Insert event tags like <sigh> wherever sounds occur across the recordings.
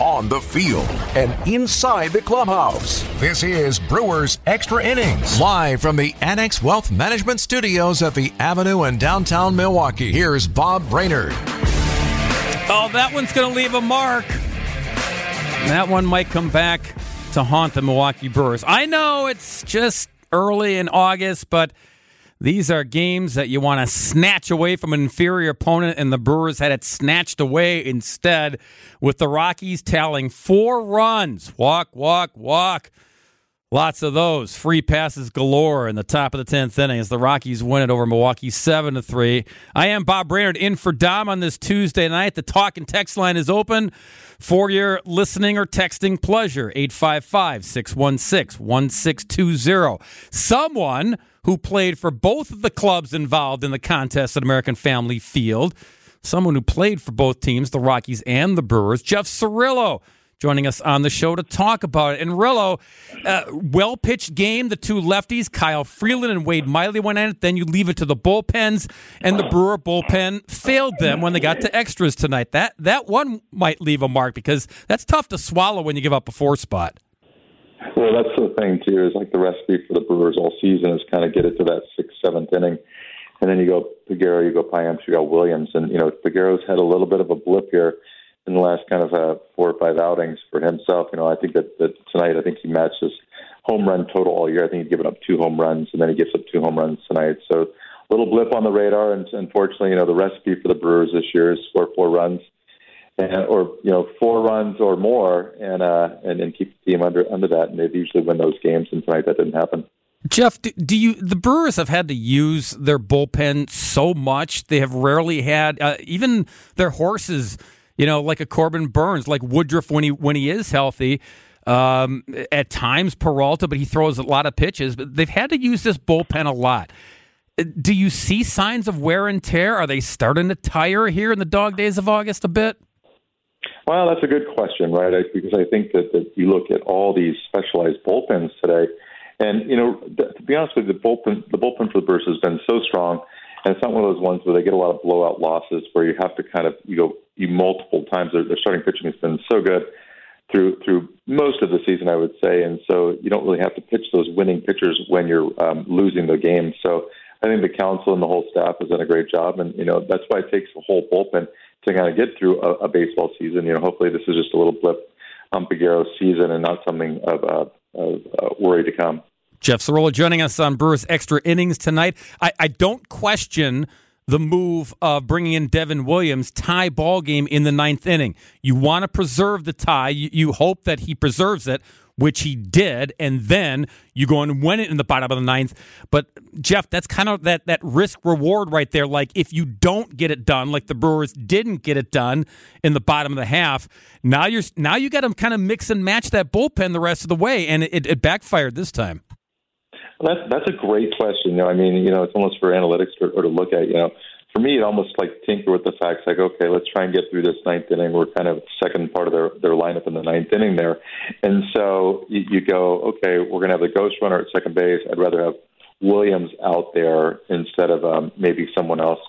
on the field, and inside the clubhouse. This is Brewers Extra Innings. Live from the Annex Wealth Management Studios at the Avenue in downtown Milwaukee. Here's Bob Brainerd. Oh, that one's going to leave a mark. That one might come back to haunt the Milwaukee Brewers. I know it's just early in August, but these are games that you want to snatch away from an inferior opponent, and the Brewers had it snatched away instead with the Rockies tallying four runs. Walk, walk, walk. Lots of those free passes galore in the top of the tenth inning as the Rockies win it over Milwaukee seven to three. I am Bob Brainerd in for Dom on this Tuesday night. The talk and text line is open for your listening or texting pleasure. 855-616-1620. Someone who played for both of the clubs involved in the contest at American Family Field. Someone who played for both teams, the Rockies and the Brewers, Jeff Cirillo joining us on the show to talk about it. And Rillo, uh, well pitched game. The two lefties, Kyle Freeland and Wade Miley, went at it. Then you leave it to the bullpens, and the Brewer bullpen failed them when they got to extras tonight. That that one might leave a mark because that's tough to swallow when you give up a four spot. Well, that's the thing too. Is like the recipe for the Brewers all season is kind of get it to that sixth, seventh inning. And then you go Peguero, you go Payamps, you go Williams, and you know Peguero's had a little bit of a blip here in the last kind of uh, four or five outings for himself. You know, I think that, that tonight, I think he matched his home run total all year. I think he's given up two home runs, and then he gives up two home runs tonight. So a little blip on the radar, and unfortunately, you know, the recipe for the Brewers this year is score four runs. And, or you know four runs or more, and uh, and and keep the team under under that, and they usually win those games. And tonight that didn't happen. Jeff, do, do, you? The Brewers have had to use their bullpen so much; they have rarely had uh, even their horses you know, like a Corbin Burnes, like Woodruff when he when he is healthy. Um, at times Peralta, but he throws a lot of pitches. But they've had to use this bullpen a lot. Do you see signs of wear and tear? Are they starting to tire here in the dog days of August a bit? Well, that's a good question, right? I, because I think that, that you look at all these specialized bullpens today, and you know, to be honest with you, the bullpen the bullpen for the Brewers has been so strong and it's not one of those ones where they get a lot of blowout losses where you have to kind of you go you multiple times. Their, their starting pitching has been so good through through most of the season, I would say, and so you don't really have to pitch those winning pitchers when you're um, losing the game. So I think the Counsell and the whole staff has done a great job, and you know that's why it takes a whole bullpen to kind of get through a, a baseball season. You know, hopefully this is just a little blip on Peguero's season and not something of, uh, of worry to come. Jeff Cirillo joining us on Brewers Extra Innings tonight. I, I don't question the move of bringing in Devin Williams tie ball game in the ninth inning. You want to preserve the tie. You, you, hope that he preserves it, which he did, and then you go and win it in the bottom of the ninth. But Jeff, that's kind of that that risk reward right there. Like if you don't get it done, like the Brewers didn't get it done in the bottom of the half, now you're now you got to kind of mix and match that bullpen the rest of the way, and it, it backfired this time. Well, that's that's a great question. You know, I mean, you know, it's almost for analytics to, or to look at. You know, for me, it almost like tinker with the facts. Like, okay, let's try and get through this ninth inning. We're kind of second part of their their lineup in the ninth inning there, and so you, you go, okay, we're going to have the ghost runner at second base. I'd rather have Williams out there instead of um, maybe someone else,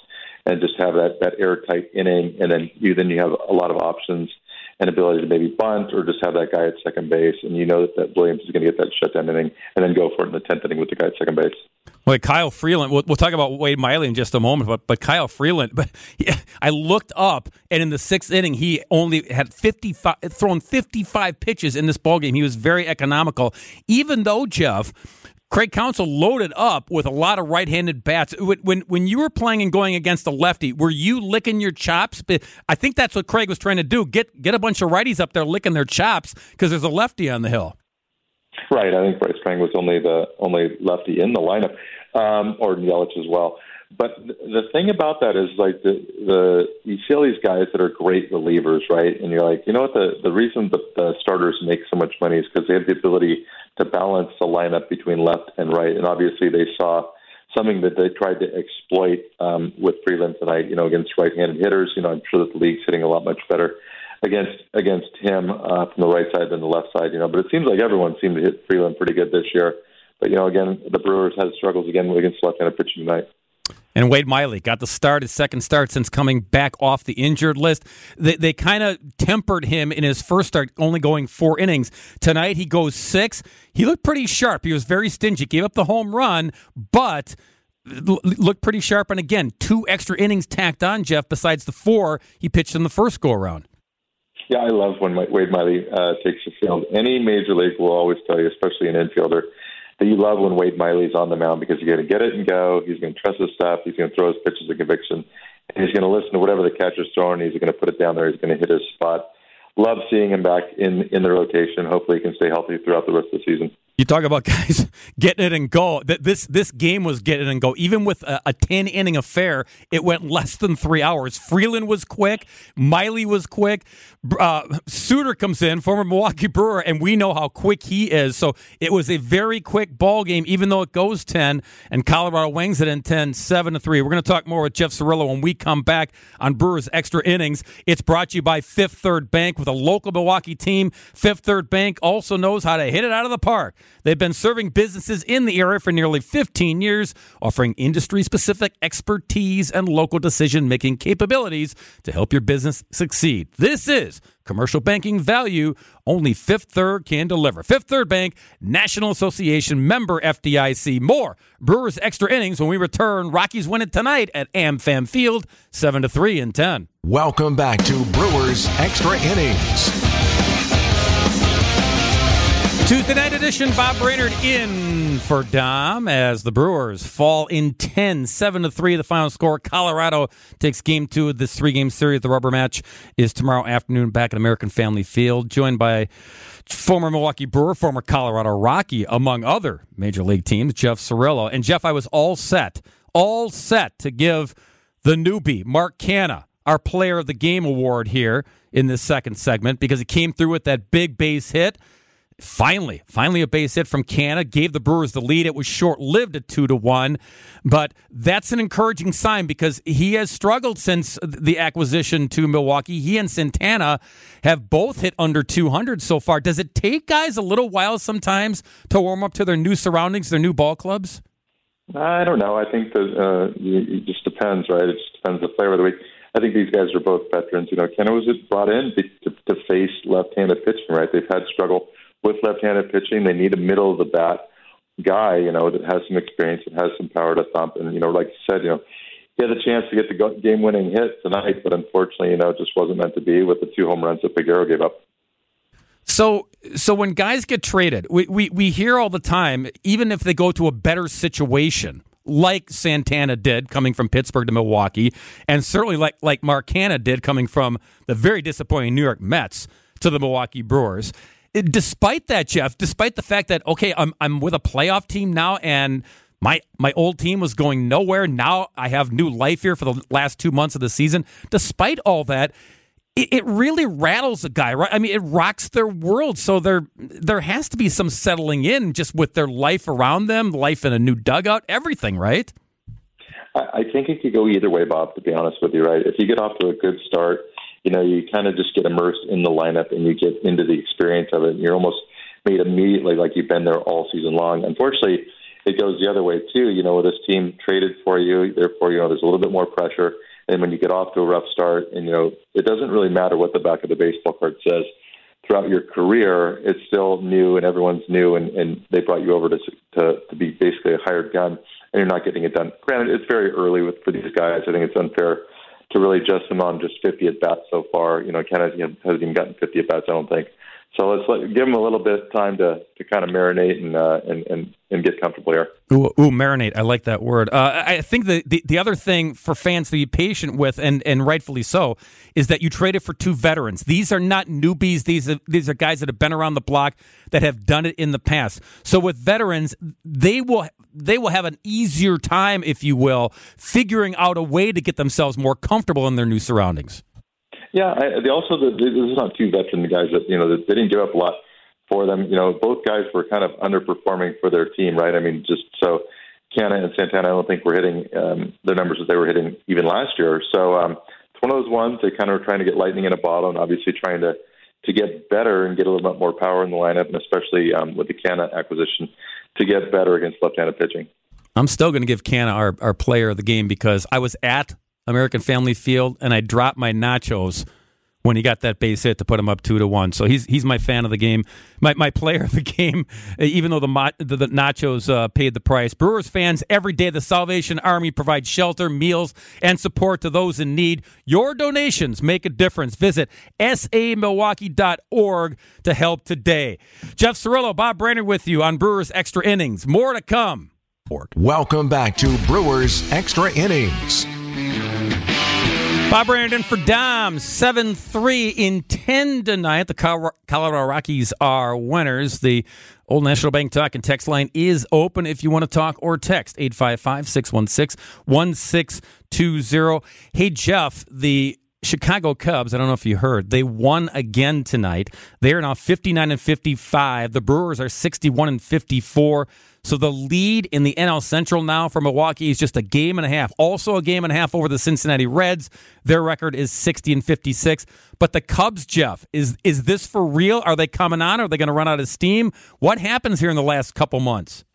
and just have that that airtight inning, and then you then you have a lot of options an ability to maybe bunt or just have that guy at second base, and you know that, that Williams is going to get that shutdown inning and then go for it in the tenth inning with the guy at second base. Well, Kyle Freeland. We'll, we'll, talk about Wade Miley in just a moment, but but Kyle Freeland. <laughs> But I looked up, and in the sixth inning, he only had fifty five thrown fifty five pitches in this ball game. He was very economical, even though Jeff Craig Counsell loaded up with a lot of right-handed bats. When when you were playing and going against a lefty, were you licking your chops? I think that's what Craig was trying to do get get a bunch of righties up there licking their chops because there's a lefty on the hill. Right. I think Bryce Turang was only the only lefty in the lineup, um, or Yelich as well. But the thing about that is like the the you see all these guys that are great relievers, right? And you're like, you know what? The the reason that the starters make so much money is because they have the ability to balance the lineup between left and right. And obviously, they saw something that they tried to exploit um, with Freeland tonight. You know, against right-handed hitters. You know, I'm sure that the league's hitting a lot much better against against him uh, from the right side than the left side. You know, but it seems like everyone seemed to hit Freeland pretty good this year. But you know, again, the Brewers had struggles again with against left-handed pitching tonight. And Wade Miley got the start, his second start since coming back off the injured list. They, they kind of tempered him in his first start, only going four innings. Tonight he goes six. He looked pretty sharp. He was very stingy, gave up the home run, but looked pretty sharp. And again, two extra innings tacked on, Jeff, besides the four he pitched in the first go around. Yeah, I love when Wade Miley uh, takes the field. Any major league will always tell you, especially an infielder, that you love when Wade Miley's on the mound because you're going to get it and go. He's going to trust his stuff. He's going to throw his pitches of conviction. And he's going to listen to whatever the catcher's throwing. He's going to put it down there. He's going to hit his spot. Love seeing him back in in the rotation. Hopefully, he can stay healthy throughout the rest of the season. You talk about <laughs> guys getting it and go. This this game was getting it and go. Even with a, a ten inning affair, it went less than three hours. Freeland was quick. Miley was quick. Uh, Suter comes in, former Milwaukee Brewer, and we know how quick he is. So it was a very quick ball game, even though it goes ten. And Colorado wings it in 10, 7 to three. We're going to talk more with Jeff Cirillo when we come back on Brewers Extra Innings. It's brought to you by Fifth Third Bank with a local Milwaukee team. Fifth Third Bank also knows how to hit it out of the park. They've been serving businesses in the area for nearly 15 years, offering industry specific expertise and local decision making capabilities to help your business succeed. This is commercial banking value only Fifth Third can deliver. Fifth Third Bank, National Association member FDIC. More Brewers extra innings when we return. Rockies win it tonight at AmFam Field, 7 to 3 and 10. Welcome back to Brewers Extra Innings. Tuesday night edition, Bob Brainerd in for Dom as the Brewers fall in 10, 7 to 3, the final score. Colorado takes game two of this three game series. The rubber match is tomorrow afternoon back at American Family Field, joined by former Milwaukee Brewer, former Colorado Rocky, among other major league teams, Jeff Cirillo. And Jeff, I was all set, all set to give the newbie, Mark Canha, our player of the game award here in this second segment because he came through with that big base hit Finally, finally a base hit from Canha gave the Brewers the lead. It was short lived at two to one, but that's an encouraging sign because he has struggled since the acquisition to Milwaukee. He and Santana have both hit under 200 so far. Does it take guys a little while sometimes to warm up to their new surroundings, their new ball clubs? I don't know. I think that uh, it just depends, right? It just depends the player of the week. I think these guys are both veterans. You know, Canha was brought in to, to face left-handed pitching, right? They've had struggle with left-handed pitching. They need a middle of the bat guy, you know, that has some experience and has some power to thump. And you know, like you said, you know, he had a chance to get the game-winning hit tonight, but unfortunately, you know, it just wasn't meant to be with the two home runs that Peguero gave up. So, so when guys get traded, we, we, we hear all the time, even if they go to a better situation, like Santana did coming from Pittsburgh to Milwaukee, and certainly like like Mark Canha did coming from the very disappointing New York Mets to the Milwaukee Brewers despite that, Jeff, despite the fact that okay, I'm I'm with a playoff team now, and my my old team was going nowhere. Now I have new life here for the last two months of the season. Despite all that, it, it really rattles a guy, right? I mean, it rocks their world. So there there has to be some settling in just with their life around them, life in a new dugout, everything, right? I, I think it could go either way, Bob. To be honest with you, right? If you get off to a good start you know, you kind of just get immersed in the lineup and you get into the experience of it. And you're almost made immediately like you've been there all season long. Unfortunately, it goes the other way too. You know, this team traded for you, therefore, you know, there's a little bit more pressure. And when you get off to a rough start, and you know, it doesn't really matter what the back of the baseball card says. Throughout your career, it's still new, and everyone's new, and, and they brought you over to, to to be basically a hired gun, and you're not getting it done. Granted, it's very early with for these guys. I think it's unfair to really judge him on just 50 at bats so far. You know, Ken hasn't even gotten 50 at bats, I don't think. So let's let, give him a little bit of time to, to kind of marinate and, uh, and and and get comfortable here. Ooh, ooh marinate! I like that word. Uh, I think the, the, the other thing for fans to be patient with, and and rightfully so, is that you traded for two veterans. These are not newbies. These are these are guys that have been around the block that have done it in the past. So with veterans, they will they will have an easier time, if you will, figuring out a way to get themselves more comfortable in their new surroundings. Yeah, I, they also the, this is not two veteran guys that you know they didn't give up a lot for them. You know, both guys were kind of underperforming for their team, right? I mean, just so Canha and Santana, I don't think were hitting um, the numbers that they were hitting even last year. So um, it's one of those ones they kind of are trying to get lightning in a bottle, and obviously trying to to get better and get a little bit more power in the lineup, and especially um, with the Canha acquisition to get better against left-handed pitching. I'm still going to give Canha our, our player of the game because I was at American Family Field and I dropped my nachos when he got that base hit to put him up two to one. So he's he's my fan of the game, my my player of the game. <laughs> Even though the the, the nachos uh, paid the price, Brewers fans every day the Salvation Army provides shelter, meals, and support to those in need. Your donations make a difference. Visit samilwaukee.org to help today. Jeff Cirillo, Bob Brainerd with you on Brewers Extra Innings. More to come. Welcome back to Brewers Extra Innings. Bob Brandon for Dom, 7 3 in 10 tonight. The Colorado Rockies are winners. The Old National Bank talk and text line is open if you want to talk or text 855 616 1620. Hey, Jeff, the Chicago Cubs, I don't know if you heard, they won again tonight. They are now 59 and 55. The Brewers are 61 and 54. So the lead in the NL Central now for Milwaukee is just a game and a half. Also a game and a half over the Cincinnati Reds. Their record is 60 and 56. But the Cubs, Jeff, is is this for real? Are they coming on? Are they going to run out of steam? What happens here in the last couple months?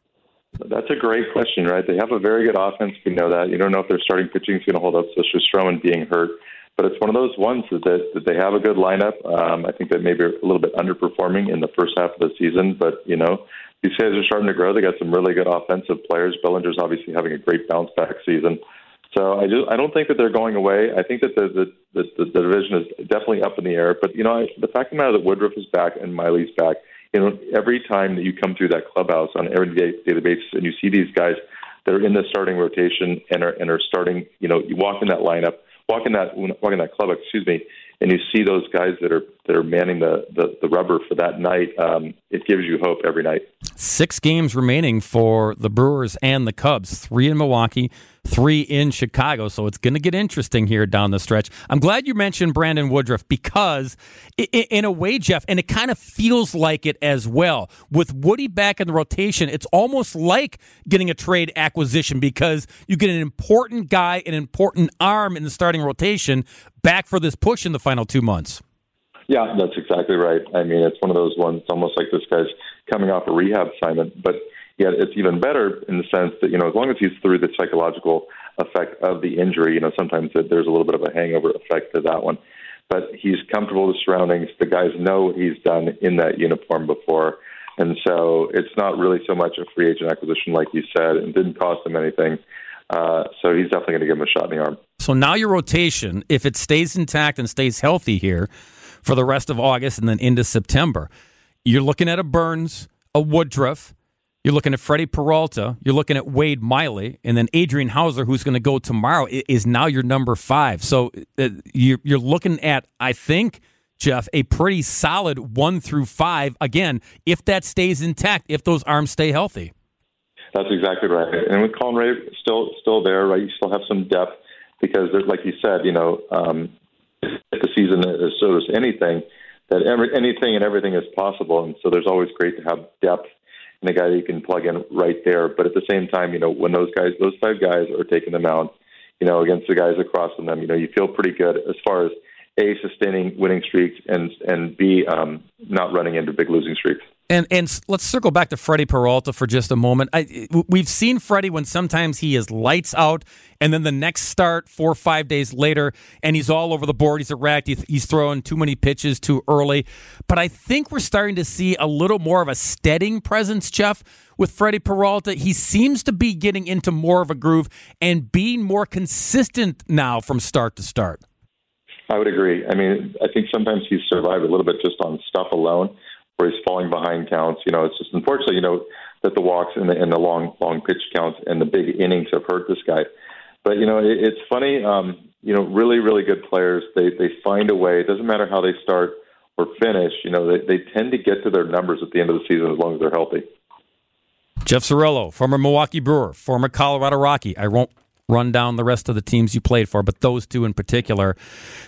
That's a great question, right? They have a very good offense. We know that. You don't know if their starting pitching is going to hold up, especially Stroman being hurt. But it's one of those ones that, that they have a good lineup. Um, I think that maybe a little bit underperforming in the first half of the season, but you know these guys are starting to grow. They got some really good offensive players. Bellinger's obviously having a great bounce back season. So I just I don't think that they're going away. I think that the the, the, the division is definitely up in the air. But you know I, the fact of the matter that Woodruff is back and Miley's back. You know every time that you come through that clubhouse on every day, daily basis and you see these guys that are in the starting rotation and are and are starting. You know you walk in that lineup, walk in that walk in that club. Excuse me and you see those guys that are that are manning the the, the rubber for that night, um, it gives you hope every night. Six games remaining for the Brewers and the Cubs. Three in Milwaukee, three in Chicago. So it's going to get interesting here down the stretch. I'm glad you mentioned Brandon Woodruff because, in a way, Jeff, and it kind of feels like it as well. With Woody back in the rotation, it's almost like getting a trade acquisition because you get an important guy, an important arm in the starting rotation back for this push in the final two months. Yeah, that's exactly right. I mean, it's one of those ones, almost like this guy's coming off a rehab assignment, but yet it's even better in the sense that you know as long as he's through the psychological effect of the injury, you know sometimes there's a little bit of a hangover effect to that one. But he's comfortable with the surroundings. The guys know what he's done in that uniform before, and so it's not really so much a free agent acquisition like you said. and didn't cost him anything. Uh, so he's definitely going to give him a shot in the arm. So now your rotation, if it stays intact and stays healthy here for the rest of August and then into September, you're looking at a Burnes, a Woodruff, you're looking at Freddy Peralta. You're looking at Wade Miley, and then Adrian Houser, who's going to go tomorrow, is now your number five. So uh, you're looking at, I think, Jeff, a pretty solid one through five. Again, if that stays intact, if those arms stay healthy. That's exactly right. And with Colin Rea still still there, right? You still have some depth because, like you said, you know, um, if the season is so is anything, that every, anything and everything is possible, and so there's always great to have depth and a guy that you can plug in right there. But at the same time, you know, when those guys, those five guys are taking them out, you know, against the guys across from them, you know, you feel pretty good as far as a sustaining winning streaks and and b um, not running into big losing streaks. And and let's circle back to Freddy Peralta for just a moment. I, we've seen Freddie when sometimes he is lights out, and then the next start four or five days later, and he's all over the board. He's erratic. He's throwing too many pitches too early. But I think we're starting to see a little more of a steadying presence, Jeff, with Freddy Peralta. He seems to be getting into more of a groove and being more consistent now from start to start. I would agree. I mean, I think sometimes he's survived a little bit just on stuff alone where he's falling behind counts. You know, it's just unfortunately, you know, that the walks and the, and the long long pitch counts and the big innings have hurt this guy. But you know, it, it's funny. Um, you know, really really good players. They they find a way. It doesn't matter how they start or finish. You know, they they tend to get to their numbers at the end of the season as long as they're healthy. Jeff Cirillo, former Milwaukee Brewer, former Colorado Rocky. I won't run down the rest of the teams you played for, but those two in particular.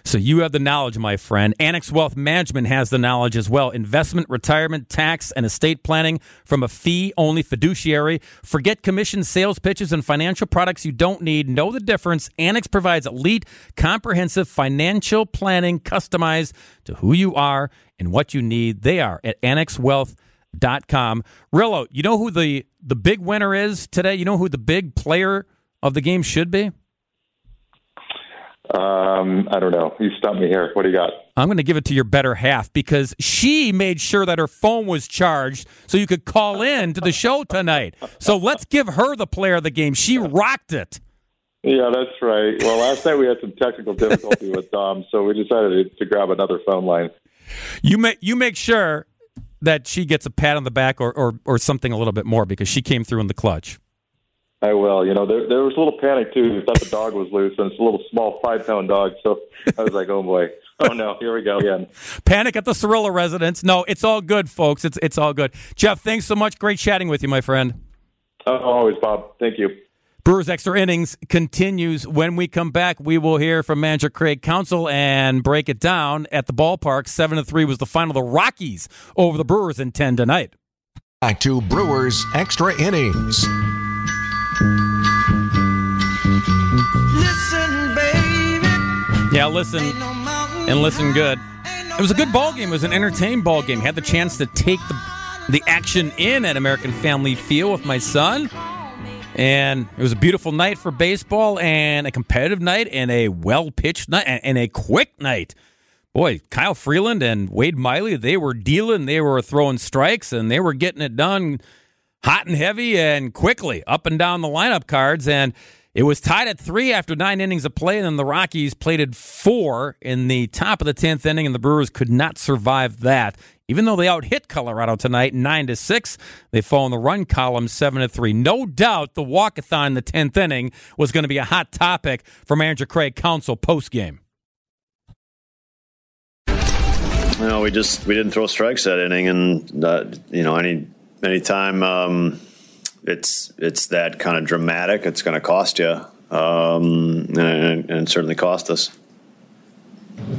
So you have the knowledge, my friend. Annex Wealth Management has the knowledge as well. Investment, retirement, tax, and estate planning from a fee only fiduciary. Forget commission sales pitches and financial products you don't need. Know the difference. Annex provides elite, comprehensive financial planning customized to who you are and what you need. They are at Annex Wealth dot com. Rillo, you know who the, the big winner is today? You know who the big player of the game should be? Um, I don't know. You stumped me here. What do you got? I'm going to give it to your better half because she made sure that her phone was charged so you could call in to the show tonight. So let's give her the player of the game. She rocked it. Yeah, that's right. Well, last night we had some technical difficulty with Dom, so we decided to, to grab another phone line. You make you make sure that she gets a pat on the back or, or, or something a little bit more because she came through in the clutch. I will. You know, there, there was a little panic too. Thought the dog was loose, and it's a little small five pound dog. So I was like, oh boy, oh no, here we go again. Panic at the Cirillo residence. No, it's all good, folks. It's it's all good. Jeff, thanks so much. Great chatting with you, my friend. Oh, always, Bob. Thank you. Brewers Extra Innings continues. When we come back, we will hear from manager Craig Counsell and break it down at the ballpark. Seven to three was the final. The Rockies over the Brewers in ten tonight. Back to Brewers Extra Innings. Listen, baby. Yeah, listen and listen good. It was a good ball game. It was an entertaining ball game. Had the chance to take the the action in at American Family Field with my son. And it was a beautiful night for baseball and a competitive night and a well pitched night and a quick night. Boy, Kyle Freeland and Wade Miley, they were dealing, they were throwing strikes, and they were getting it done hot and heavy and quickly up and down the lineup cards. And it was tied at three after nine innings of play, and then the Rockies plated four in the top of the tenth inning, and the Brewers could not survive that. Even though they out hit Colorado tonight nine to six, they fall in the run column seven to three. No doubt the walkathon in the tenth inning was going to be a hot topic for manager Craig Counsell post game. You know, we just we didn't throw strikes that inning, and uh, you know, any anytime um, it's it's that kind of dramatic, it's going to cost you, um, and, and certainly cost us.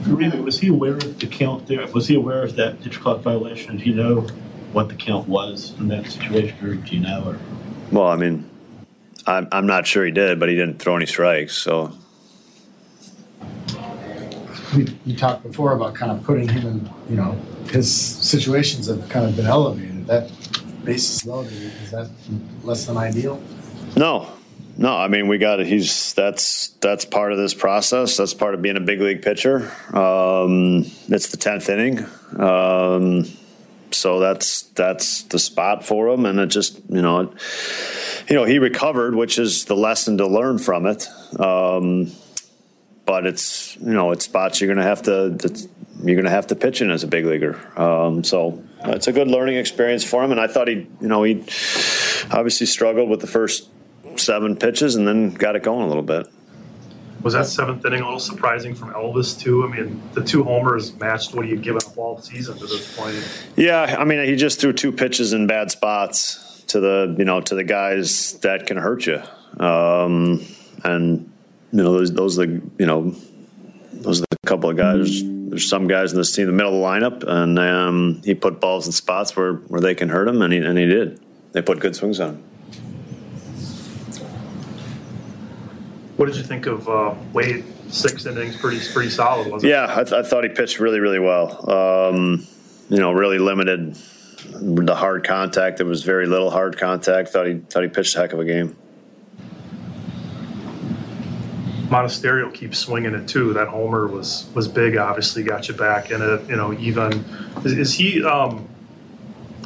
Really, was he aware of the count there? Was he aware of that pitch clock violation? Do you know what the count was in that situation, or do you know? Or? Well, I mean, I'm I'm not sure he did, but he didn't throw any strikes. So we, you talked before about kind of putting him in, you know, his situations have kind of been elevated. That basis loaded is that less than ideal? No, no, I mean we got it. He's that's that's part of this process. That's part of being a big league pitcher. Um, it's the tenth inning, um, so that's that's the spot for him, and it just you know, you know he recovered, which is the lesson to learn from it. Um, but it's you know it's spots you're gonna have to you're gonna have to pitch in as a big leaguer. Um, so it's a good learning experience for him, and I thought he you know he obviously struggled with the first seven pitches and then got it going a little bit. Was that seventh inning a little surprising from Elvis too? I mean, the two homers matched what he had given up all season to this point. Yeah, I mean, he just threw two pitches in bad spots to the you know to the guys that can hurt you, um, and you know those those are the you know those are the couple of guys. There's some guys in this team, the middle of the lineup, and um, he put balls in spots where, where they can hurt him, and he and he did. They put good swings on him. What did you think of uh, Wade? Six innings, pretty pretty solid, wasn't yeah, it? Yeah, I, th- I, thought he pitched really really well. Um, you know, really limited the hard contact. There was very little hard contact. Thought he thought he pitched a heck of a game. Monasterio keeps swinging it too. That homer was was big. Obviously, got you back in it. You know, even is, is he? Um,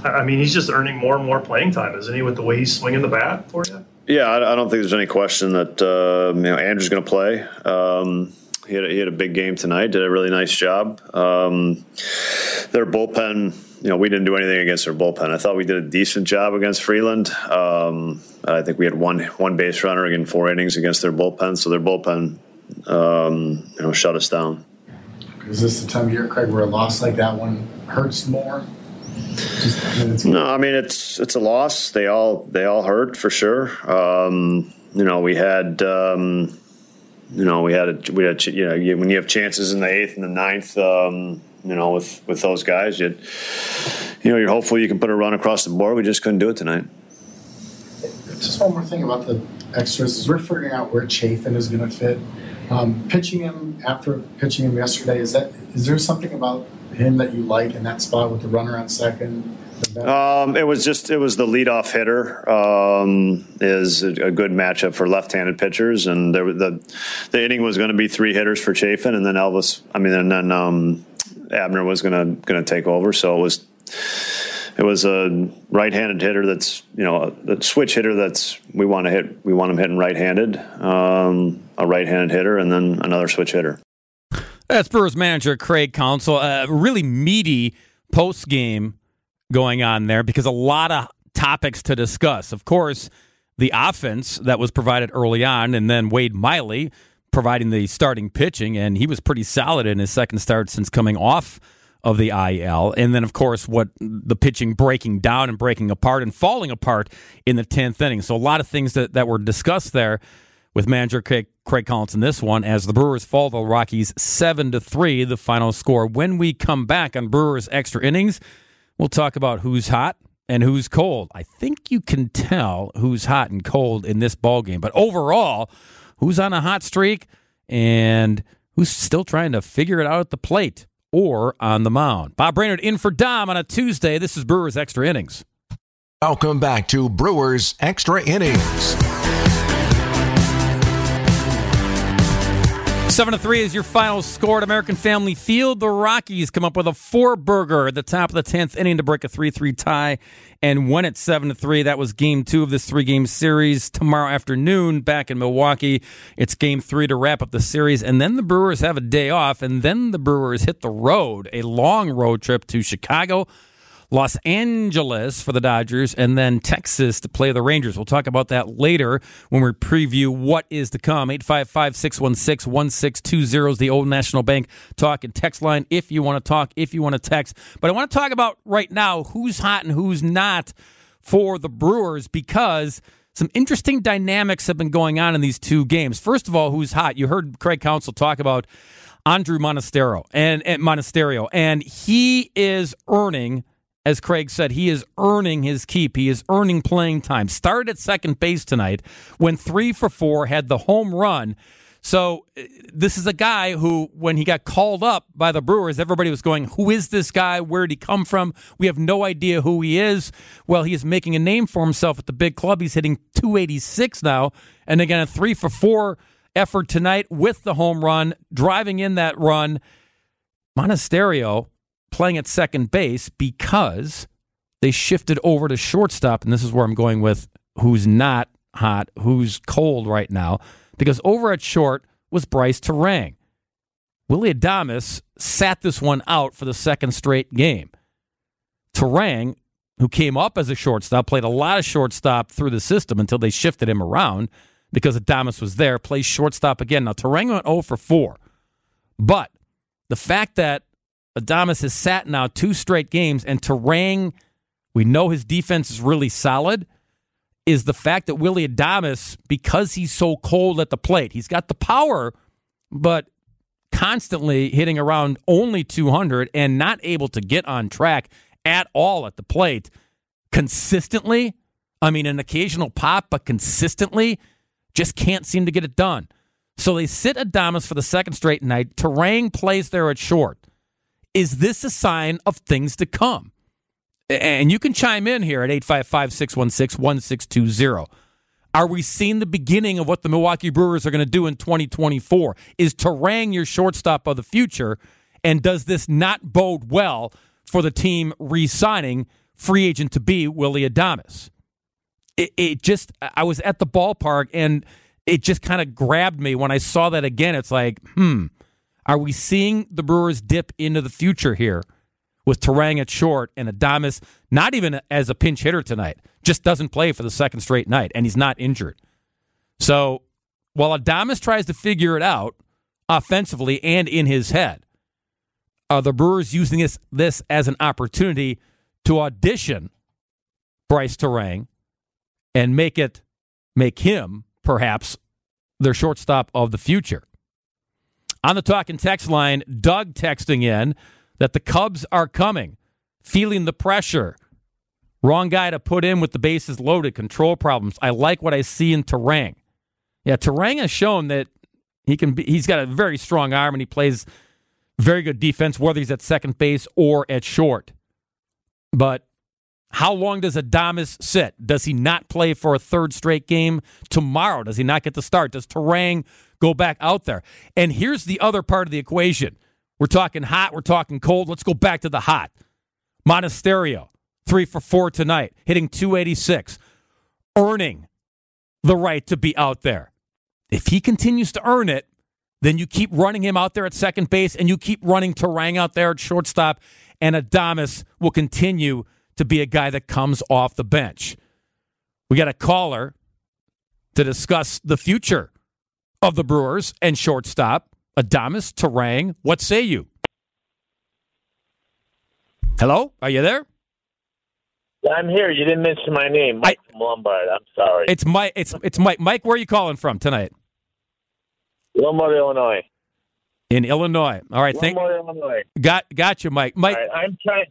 I mean, he's just earning more and more playing time, isn't he? With the way he's swinging the bat for you. Yeah, I, don't think there's any question that uh, you know Andrew's going to play. Um, he had, a, he had a big game tonight. Did a really nice job. Um, their bullpen, you know, we didn't do anything against their bullpen. I thought we did a decent job against Freeland. Um, I think we had one one base runner in four innings against their bullpen. So their bullpen, um, you know, shut us down. Is this the time of year, Craig, where a loss like that one hurts more? Just, no, I mean it's it's a loss. They all they all hurt for sure. Um, you know, we had um, you know we had a, we had you know when you have chances in the eighth and the ninth. You know, with with those guys, you you know you're hopeful you can put a run across the board. We just couldn't do it tonight. Just one more thing about the extras is we're figuring out where Chafin is going to fit. Um, pitching him after pitching him yesterday is that is there something about him that you like in that spot with the runner on second, Um, it was just it was the leadoff hitter um, is a, a, good matchup for left-handed pitchers, and there, the the inning was going to be three hitters for Chafin, and then Elvis. I mean, and then um, Abner was going to going to take over. So it was it was a right-handed hitter that's you know a, switch hitter that's we want to hit we want him hitting right-handed, um, a right-handed hitter, and then another switch hitter. That's Brewers manager Craig Counsell. A really meaty post game going on there because a lot of topics to discuss. Of course, the offense that was provided early on, and then Wade Miley providing the starting pitching, and he was pretty solid in his second start since coming off of the IL. And then, of course, what the pitching breaking down and breaking apart and falling apart in the 10th inning. So, a lot of things that, that were discussed there with manager Craig, Craig Counsell in this one as the Brewers fall the Rockies 7 to 3, the final score. When we come back on Brewers extra innings, we'll talk about who's hot and who's cold. I think you can tell who's hot and cold in this ball game, but overall, who's on a hot streak and who's still trying to figure it out at the plate or on the mound. Bob Brainerd in for Dom on a Tuesday. This is Brewers Extra Innings. Welcome back to Brewers Extra Innings. Seven to three is your final score at American Family Field. The Rockies come up with a four burger at the top of the tenth inning to break a three-three tie and win it seven to three. That was game two of this three-game series. Tomorrow afternoon, back in Milwaukee, it's game three to wrap up the series, and then the Brewers have a day off, and then the Brewers hit the road, a long road trip to Chicago. Los Angeles for the Dodgers, and then Texas to play the Rangers. We'll talk about that later when we preview what is to come. 855 616 1620 is the Old National Bank talk and text line if you want to talk, if you want to text. But I want to talk about right now who's hot and who's not for the Brewers because some interesting dynamics have been going on in these two games. First of all, who's hot? You heard Craig Counsell talk about Andrew Monasterio and, and Monasterio, and he is earning as Craig said, he is earning his keep. He is earning playing time. Started at second base tonight, went three for four, had the home run. So uh, this is a guy who, when he got called up by the Brewers, everybody was going, "Who is this guy? Where did he come from? We have no idea who he is." Well, he is making a name for himself at the big club. He's hitting 286 now, and again a three for four effort tonight with the home run, driving in that run. Monasterio playing at second base because they shifted over to shortstop. And this is where I'm going with who's not hot, who's cold right now. Because over at short was Bryce Turang. Willy Adames sat this one out for the second straight game. Turang, who came up as a shortstop, played a lot of shortstop through the system until they shifted him around because Adames was there, plays shortstop again. Now, Turang went 0 for 4. But the fact that Adames has sat now two straight games, and Turang, we know his defense is really solid. Is the fact that Willy Adames, because he's so cold at the plate, he's got the power, but constantly hitting around only 200 and not able to get on track at all at the plate consistently. I mean, an occasional pop, but consistently just can't seem to get it done. So they sit Adames for the second straight night. Turang plays there at short. Is this a sign of things to come? And you can chime in here at 855 616 1620. Are we seeing the beginning of what the Milwaukee Brewers are going to do in 2024? Is Turang your shortstop of the future? And does this not bode well for the team re signing free agent to be Willy Adames? It, it just, I was at the ballpark and it just kind of grabbed me when I saw that again. It's like, hmm, are we seeing the Brewers dip into the future here with Turang at short and Adames not even as a pinch hitter tonight, just doesn't play for the second straight night, and he's not injured. So while Adames tries to figure it out offensively and in his head, are the Brewers using this, this as an opportunity to audition Bryce Turang and make it make him perhaps their shortstop of the future? On the talk and text line, Doug texting in that the Cubs are coming, feeling the pressure. Wrong guy to put in with the bases loaded, control problems. I like what I see in Turang. Yeah, Turang has shown that he can be, he's got a very strong arm and he plays very good defense, whether he's at second base or at short. But How long does Adames sit? Does he not play for a third straight game tomorrow? Does he not get the start? Does Turang go back out there? And here's the other part of the equation. We're talking hot, we're talking cold. Let's go back to the hot. Monasterio, three for four tonight, hitting 286, earning the right to be out there. If he continues to earn it, then you keep running him out there at second base and you keep running Turang out there at shortstop, and Adames will continue to be a guy that comes off the bench. We got a caller to discuss the future of the Brewers and shortstop. Adames Turang, what say you? Hello, are you there? I'm here. You didn't mention my name, Mike I, from Lombard. I'm sorry. It's Mike. It's it's Mike. Mike, where are you calling from tonight? Lombard, Illinois. In Illinois. All right. Lombard, thank, Illinois. Got got you, Mike. Mike, right, I'm trying.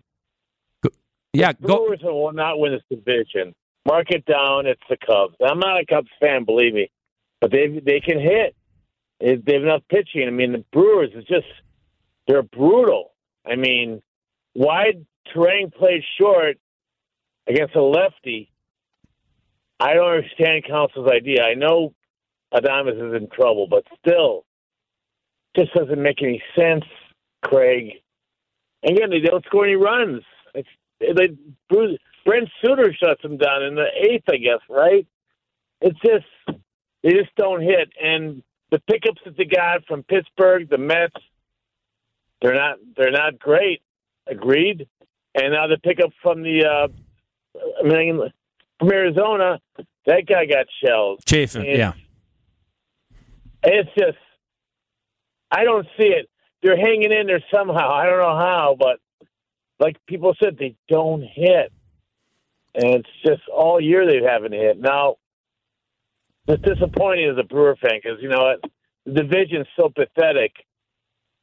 Yeah, the Brewers go. will not win this division. Mark it down. It's the Cubs. I'm not a Cubs fan, believe me, but they they can hit. They have enough pitching. I mean, the Brewers is just they're brutal. I mean, wide Turang plays short against a lefty. I don't understand Counsell's idea. I know Adames is in trouble, but still, just doesn't make any sense, Craig. And again, they don't score any runs. They, Bruce, Brent Suter shuts them down in the eighth, I guess, right? It's just they just don't hit. And the pickups that they got from Pittsburgh, the Mets, they're not they're not great. Agreed. And now the pickup from the uh, I mean from Arizona, that guy got shelled. Chafin, yeah. It's just, I don't see it. They're hanging in there somehow. I don't know how, but like people said, they don't hit. And it's just all year they haven't hit. Now, it's disappointing as a Brewer fan because, you know, what? the division's so pathetic.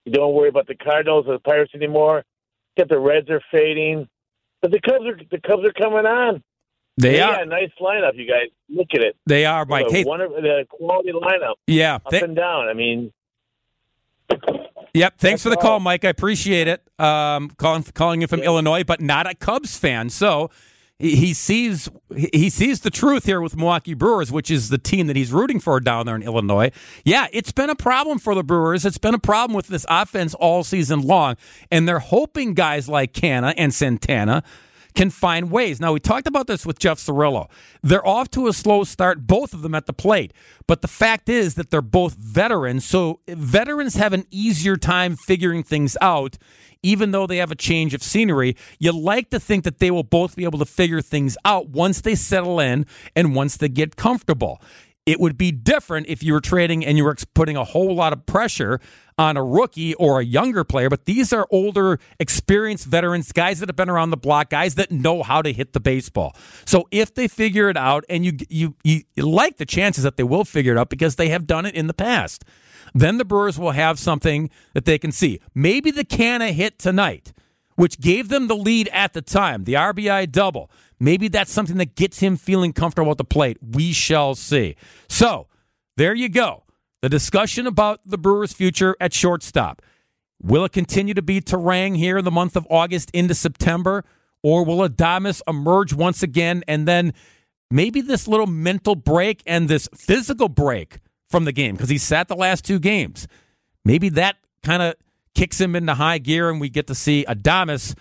You don't worry about the Cardinals or the Pirates anymore. Get the Reds are fading. But the Cubs are the Cubs are coming on. They are a nice lineup. You guys look at it. They are, Mike. Hey, the quality lineup. Yeah, up th- and down. I mean. Yep. Thanks for the call, Mike. I appreciate it. Um, calling calling you from yeah. Illinois, but not a Cubs fan. So he, he sees he sees the truth here with Milwaukee Brewers, which is the team that he's rooting for down there in Illinois. Yeah, it's been a problem for the Brewers. It's been a problem with this offense all season long, and they're hoping guys like Canha and Santana can find ways. Now, we talked about this with Jeff Cirillo. They're off to a slow start, both of them at the plate. But the fact is that they're both veterans. So veterans have an easier time figuring things out, even though they have a change of scenery. You like to think that they will both be able to figure things out once they settle in and once they get comfortable. It would be different if you were trading and you were putting a whole lot of pressure on a rookie or a younger player, but these are older, experienced veterans, guys that have been around the block, guys that know how to hit the baseball. So if they figure it out, and you you you like the chances that they will figure it out because they have done it in the past, then the Brewers will have something that they can see. Maybe the Canha hit tonight, which gave them the lead at the time, the RBI double. Maybe that's something that gets him feeling comfortable at the plate. We shall see. So there you go. The discussion about the Brewers' future at shortstop. Will it continue to be Turang here in the month of August into September? Or will Adames emerge once again and then maybe this little mental break and this physical break from the game because he sat the last two games? Maybe that kind of kicks him into high gear and we get to see Adames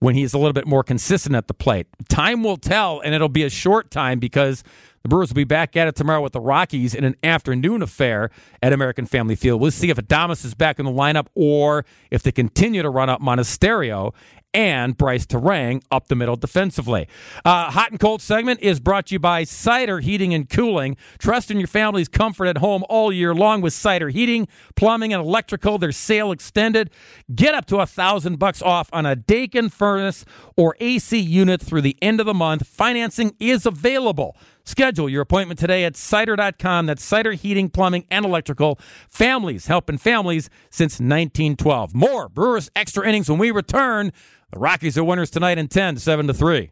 when he's a little bit more consistent at the plate. Time will tell, and it'll be a short time because the Brewers will be back at it tomorrow with the Rockies in an afternoon affair at American Family Field. We'll see if Adames is back in the lineup or if they continue to run up Monasterio and Bryce Turang up the middle defensively. Uh, hot and cold segment is brought to you by Cider Heating and Cooling. Trust in your family's comfort at home all year long with Cider Heating, Plumbing, and Electrical. Their sale extended. Get up to a thousand bucks off on a Daikin furnace or AC unit through the end of the month. Financing is available. Schedule your appointment today at cider.com. That's cider heating, plumbing, and electrical. Families helping families since 1912. More Brewers extra innings when we return. The Rockies are winners tonight in 10, 7 to 3.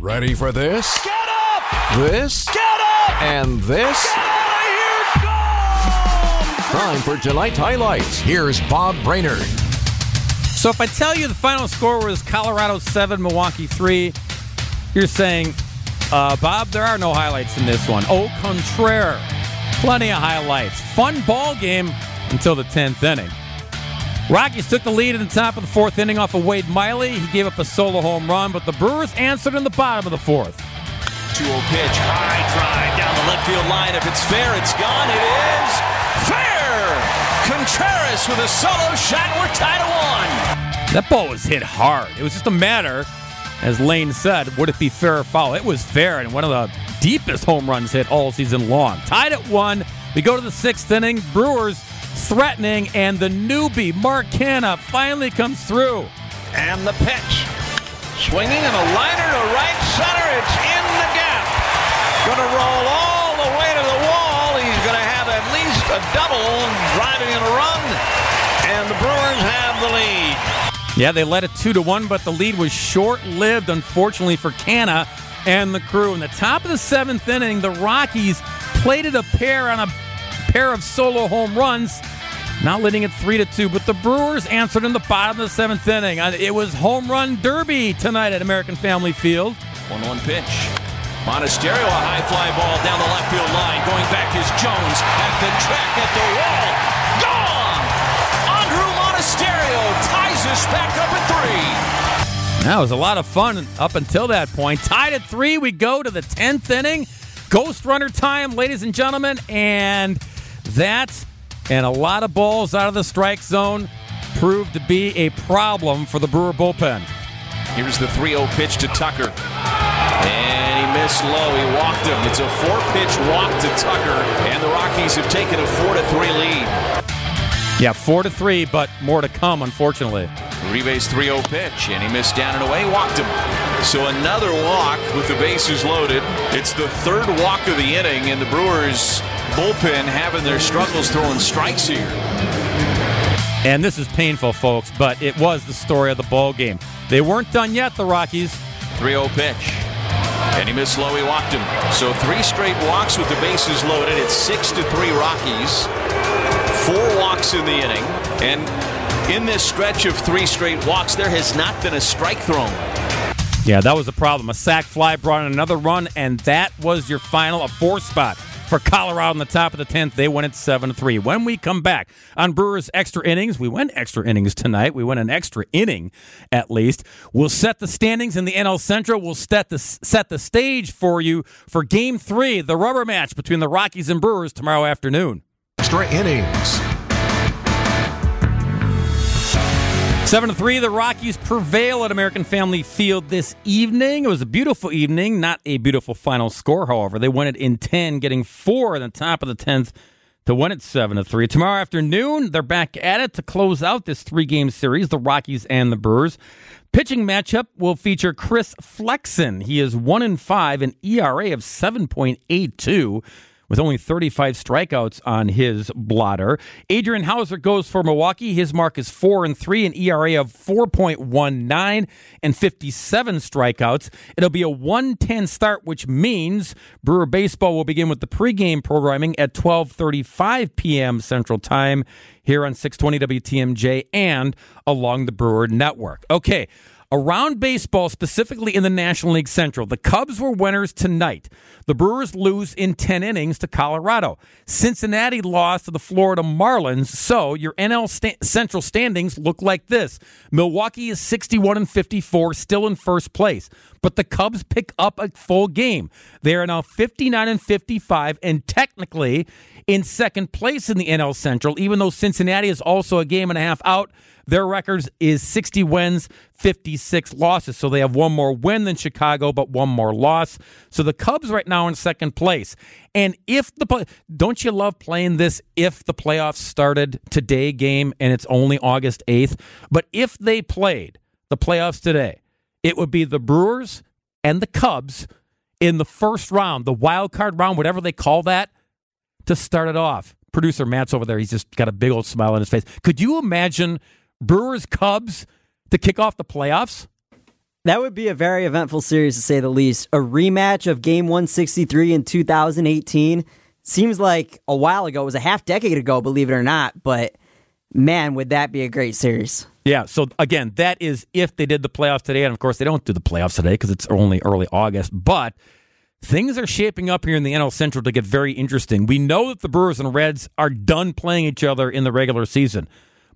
Ready for this? Get up! This? Get up! And this? Get out of here! Time for tonight's highlights. Here's Bob Brainerd. So if I tell you the final score was Colorado 7, Milwaukee 3, You're saying, uh, Bob, there are no highlights in this one. Au contraire, plenty of highlights. Fun ball game until the 10th inning. Rockies took the lead in the top of the fourth inning off of Wade Miley. He gave up a solo home run, but the Brewers answered in the bottom of the fourth. 2 0 pitch, high drive down the left field line. If it's fair, it's gone. It is fair! Contreras with a solo shot. We're tied at one. That ball was hit hard. It was just a matter, as Lane said, would it be fair or foul? It was fair, and one of the deepest home runs hit all season long. Tied at one. We go to the sixth inning. Brewers threatening, and the newbie, Mark Canha, finally comes through. And the pitch. Swinging and a liner to right center. It's in the gap. Going to roll all the way to the wall. He's going to have at least a double driving in a run. And the Brewers have the lead. Yeah, they led it two to one, but the lead was short-lived, unfortunately for Canha and the crew. In the top of the seventh inning, the Rockies plated a pair on a pair of solo home runs, not leading it three to two. But the Brewers answered in the bottom of the seventh inning. Uh, it was home run derby tonight at American Family Field. One-one pitch. Monasterio, a high fly ball down the left field line. Going back is Jones at the track at the wall. Gone! Andrew Monasterio ties us back up at three. That was a lot of fun up until that point. Tied at three, we go to the 10th inning. Ghost runner time, ladies and gentlemen. And that and a lot of balls out of the strike zone proved to be a problem for the Brewer bullpen. Here's the 3 0 pitch to Tucker. And he missed low. He walked him. It's a four pitch walk to Tucker. And the Rockies have taken a 4 to 3 lead. Yeah, 4 to 3, but more to come, unfortunately. Uribe's 3 0 pitch, and he missed down and away, walked him. So another walk with the bases loaded. It's the third walk of the inning, and the Brewers bullpen having their struggles throwing strikes here. And this is painful, folks, but it was the story of the ball game. They weren't done yet, the Rockies. 3 0 pitch. And he missed low, he walked him. So three straight walks with the bases loaded. It's 6 to 3 Rockies. Four walks in the inning. And in this stretch of three straight walks, there has not been a strike thrown. Yeah, that was the problem. A sac fly brought in another run, and that was your final, a four spot for Colorado in the top of the 10th. They win it 7 3. When we come back on Brewers extra innings, we went extra innings tonight. We went an extra inning at least. We'll set the standings in the NL Central. We'll set the, set the stage for you for game three, the rubber match between the Rockies and Brewers tomorrow afternoon. Extra innings. Seven to three, the Rockies prevail at American Family Field this evening. It was a beautiful evening, not a beautiful final score, however. They won it in ten, getting four in the top of the tenth to win it seven to three. Tomorrow afternoon, they're back at it to close out this three-game series, the Rockies and the Brewers. Pitching matchup will feature Chris Flexen. He is one in five, an ERA of seven point eight two with only 35 strikeouts on his blotter. Adrian Houser goes for Milwaukee. His mark is 4 and 3, an ERA of 4.19 and 57 strikeouts. It'll be a 110 start, which means Brewer Baseball will begin with the pregame programming at 12:35 p.m. Central Time here on 620 WTMJ and along the Brewer Network. Okay, Around baseball, specifically in the National League Central, the Cubs were winners tonight. The Brewers lose in 10 innings to Colorado. Cincinnati lost to the Florida Marlins. So your NL Central standings look like this Milwaukee is 61 and 54, still in first place. But the Cubs pick up a full game. They are now 59 and 55, and technically in second place in the NL Central, even though Cincinnati is also a game and a half out. Their records is 60 wins, 56 losses. So they have one more win than Chicago, but one more loss. So the Cubs right now in second place. And if the don't you love playing this if the playoffs started today game and it's only August 8th? But if they played the playoffs today, it would be the Brewers and the Cubs in the first round, the wild card round, whatever they call that, to start it off. Producer Matt's over there. He's just got a big old smile on his face. Could you imagine Brewers Cubs to kick off the playoffs? That would be a very eventful series to say the least. A rematch of Game 163 in 2018 seems like a while ago. It was a half decade ago, believe it or not, but man, would that be a great series. Yeah. So again, that is if they did the playoffs today, and of course they don't do the playoffs today because it's only early August. But things are shaping up here in the NL Central to get very interesting. We know that the Brewers and Reds are done playing each other in the regular season,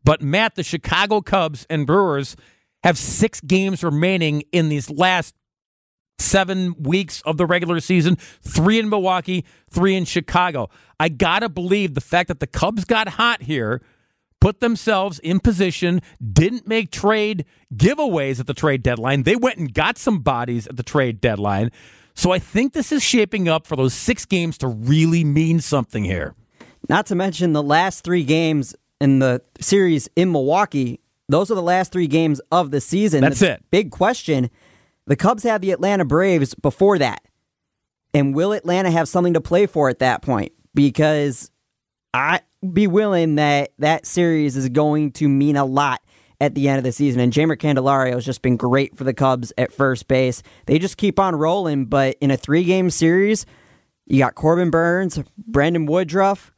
but Matt, the Chicago Cubs and Brewers have six games remaining in these last seven weeks of the regular season three in Milwaukee, three in Chicago. I got to believe the fact that the Cubs got hot here, put themselves in position, didn't make trade giveaways at the trade deadline. They went and got some bodies at the trade deadline. So I think this is shaping up for those six games to really mean something here. Not to mention the last three games in the series in Milwaukee. Those are the last three games of the season. That's the it. Big question the Cubs have the Atlanta Braves before that. And will Atlanta have something to play for at that point? Because I be willing that that series is going to mean a lot at the end of the season. And Jeimer Candelario has just been great for the Cubs at first base. They just keep on rolling, but in a three game series, you got Corbin Burnes, Brandon Woodruff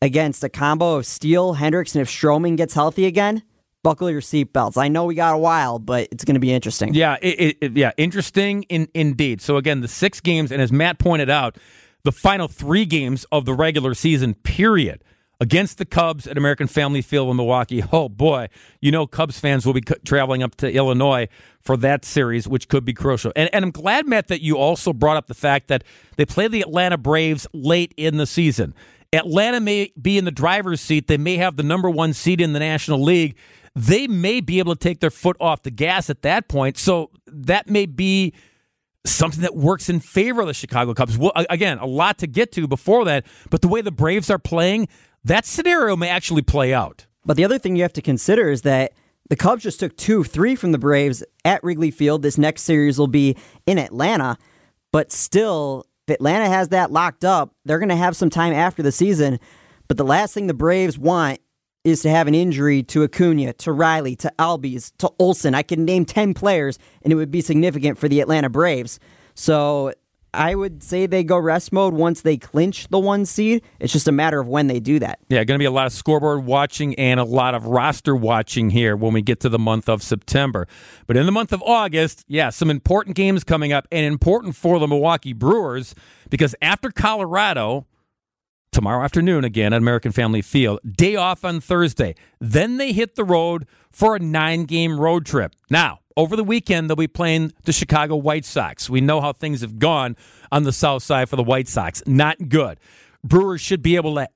against a combo of Steele, Hendricks, and if Stroman gets healthy again, buckle your seatbelts. I know we got a while, but it's going to be interesting. Yeah, it, it, yeah, interesting in, indeed. So again, the six games, and as Matt pointed out, the final three games of the regular season period against the Cubs at American Family Field in Milwaukee. Oh boy, you know Cubs fans will be traveling up to Illinois for that series, which could be crucial. And, and I'm glad, Matt, that you also brought up the fact that they play the Atlanta Braves late in the season. Atlanta may be in the driver's seat. They may have the number one seed in the National League they may be able to take their foot off the gas at that point. So that may be something that works in favor of the Chicago Cubs. Well, again, a lot to get to before that, but the way the Braves are playing, that scenario may actually play out. But the other thing you have to consider is that the Cubs just took two, three from the Braves at Wrigley Field. This next series will be in Atlanta, but still, if Atlanta has that locked up, they're going to have some time after the season. But the last thing the Braves want is to have an injury to Acuna, to Riley, to Albies, to Olson. I can name 10 players, and it would be significant for the Atlanta Braves. So I would say they go rest mode once they clinch the one seed. It's just a matter of when they do that. Yeah, going to be a lot of scoreboard watching and a lot of roster watching here when we get to the month of September. But in the month of August, yeah, some important games coming up and important for the Milwaukee Brewers because after Colorado, tomorrow afternoon again at American Family Field. Day off on Thursday. Then they hit the road for a nine game road trip. Now, over the weekend, they'll be playing the Chicago White Sox. We know how things have gone on the south side for the White Sox. Not good. Brewers should be able to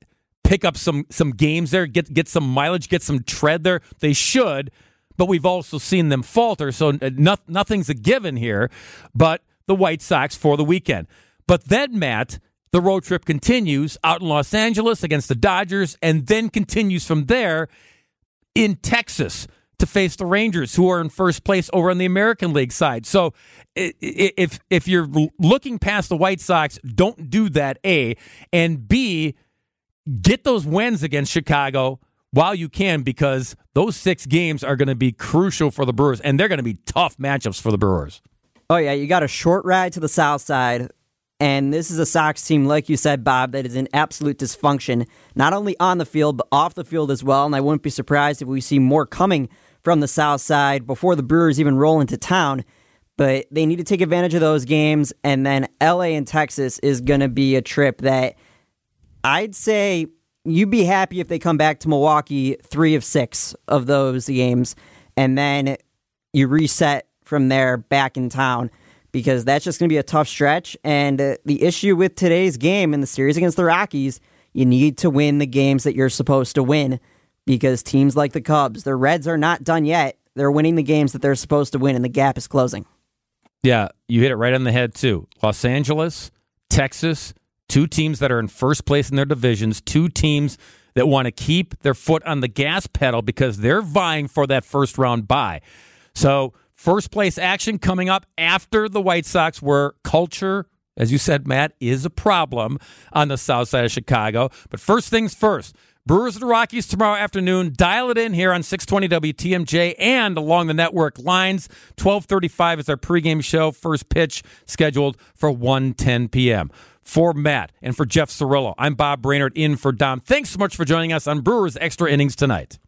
pick up some some games there, get get some mileage, get some tread there. They should, but we've also seen them falter. So uh, no, nothing's a given here. But the White Sox for the weekend. But then, Matt, the road trip continues out in Los Angeles against the Dodgers and then continues from there in Texas to face the Rangers, who are in first place over on the American League side. So if if you're looking past the White Sox, don't do that. A and B, get those wins against Chicago while you can because those six games are going to be crucial for the Brewers, and they're going to be tough matchups for the Brewers. Oh yeah, you got a short ride to the South Side and this is a Sox team, like you said, Bob, that is in absolute dysfunction, not only on the field, but off the field as well. And I wouldn't be surprised if we see more coming from the South Side before the Brewers even roll into town. But they need to take advantage of those games. And then LA and Texas is going to be a trip that I'd say you'd be happy if they come back to Milwaukee three of six of those games. And then you reset from there back in town because that's just going to be a tough stretch. And uh, the issue with today's game in the series against the Rockies, you need to win the games that you're supposed to win because teams like the Cubs, the Reds are not done yet. They're winning the games that they're supposed to win, and the gap is closing. Yeah, you hit it right on the head, too. Los Angeles, Texas, two teams that are in first place in their divisions, two teams that want to keep their foot on the gas pedal because they're vying for that first round bye. So, First place action coming up after the White Sox, where culture, as you said, Matt, is a problem on the south side of Chicago. But first things first. Brewers and Rockies tomorrow afternoon. Dial it in here on 620 WTMJ and along the network lines. 1235 is our pregame show. First pitch scheduled for 1:10 p.m. For Matt and for Jeff Cirillo, I'm Bob Brainerd in for Dom. Thanks so much for joining us on Brewers Extra Innings tonight.